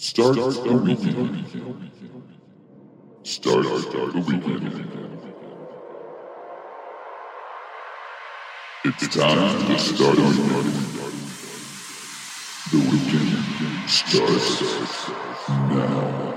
Start the weekend. Start the weekend. It's time to start the weekend. The weekend starts now.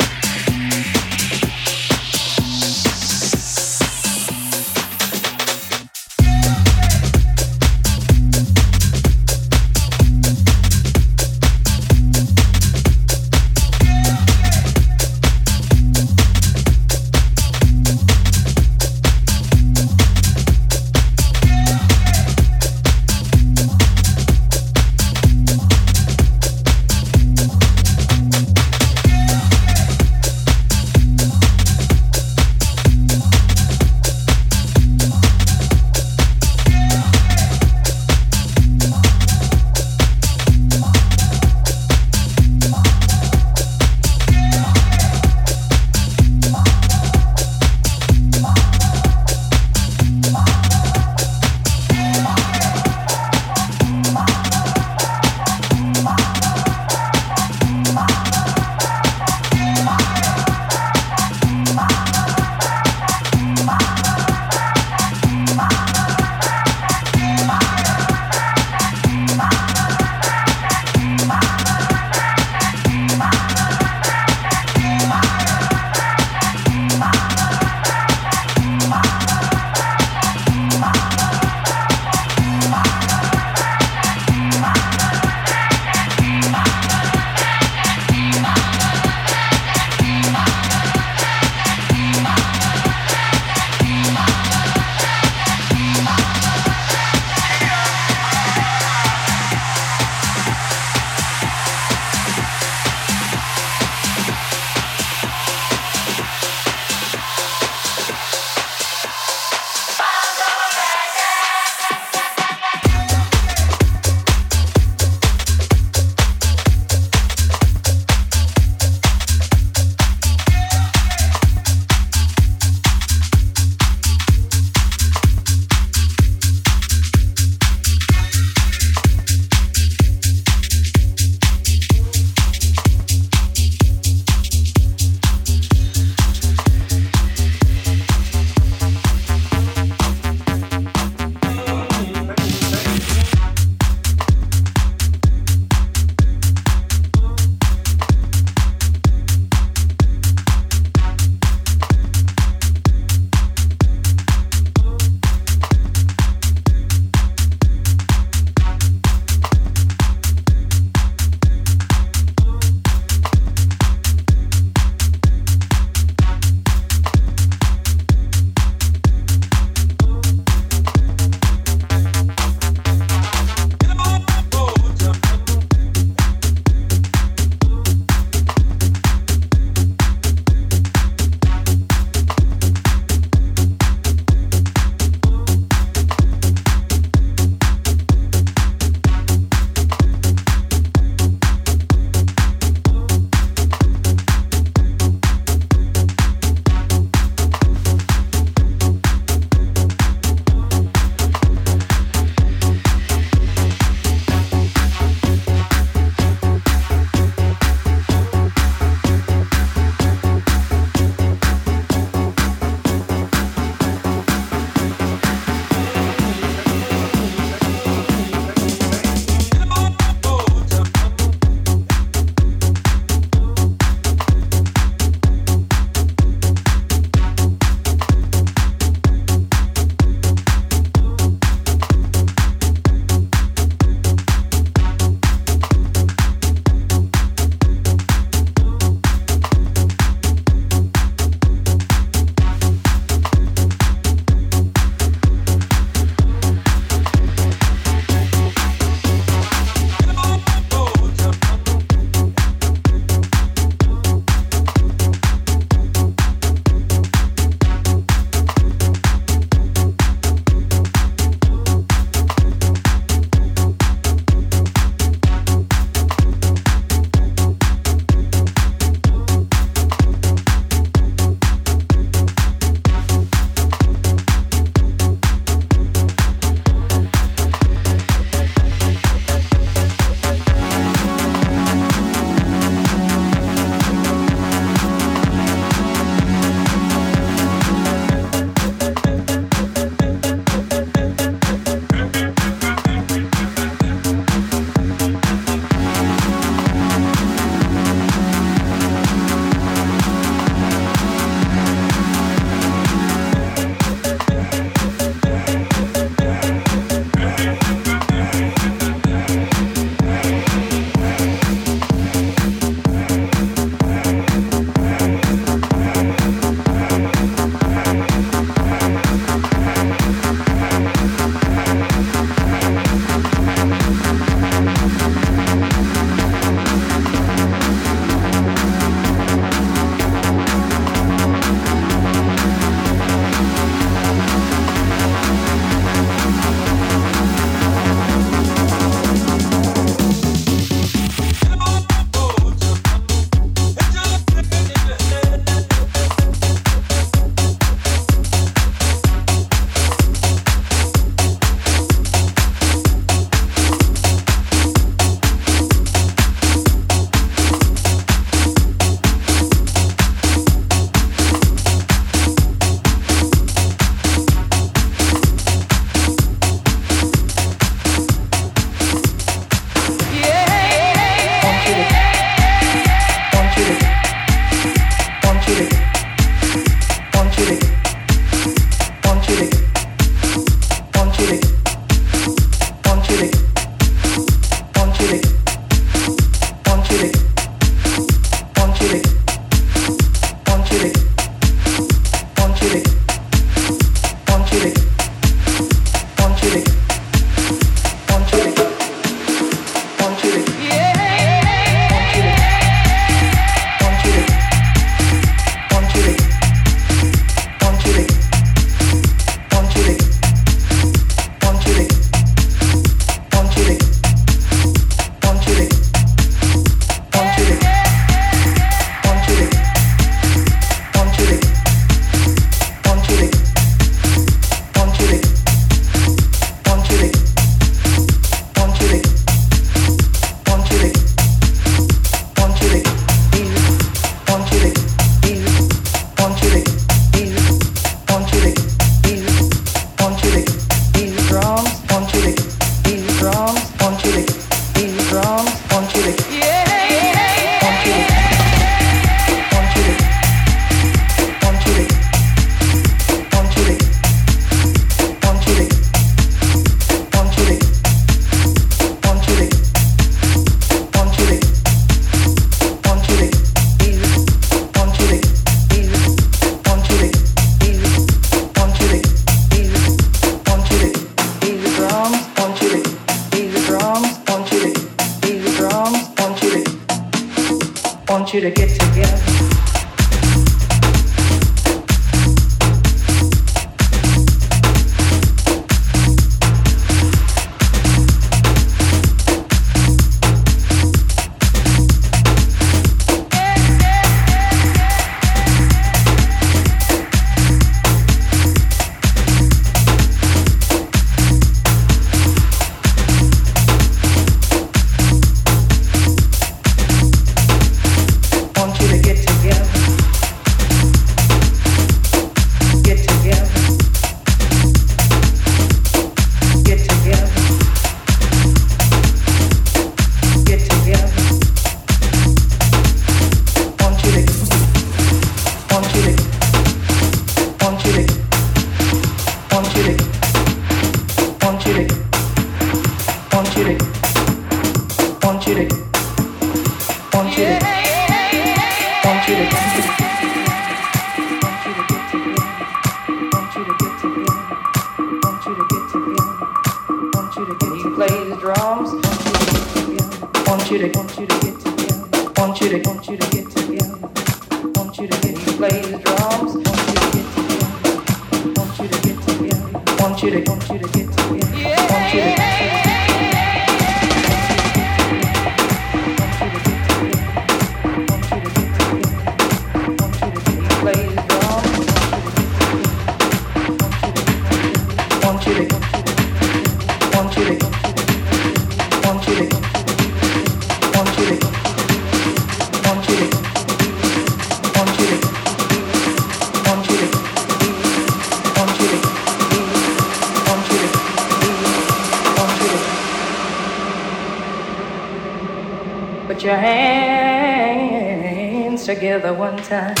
time.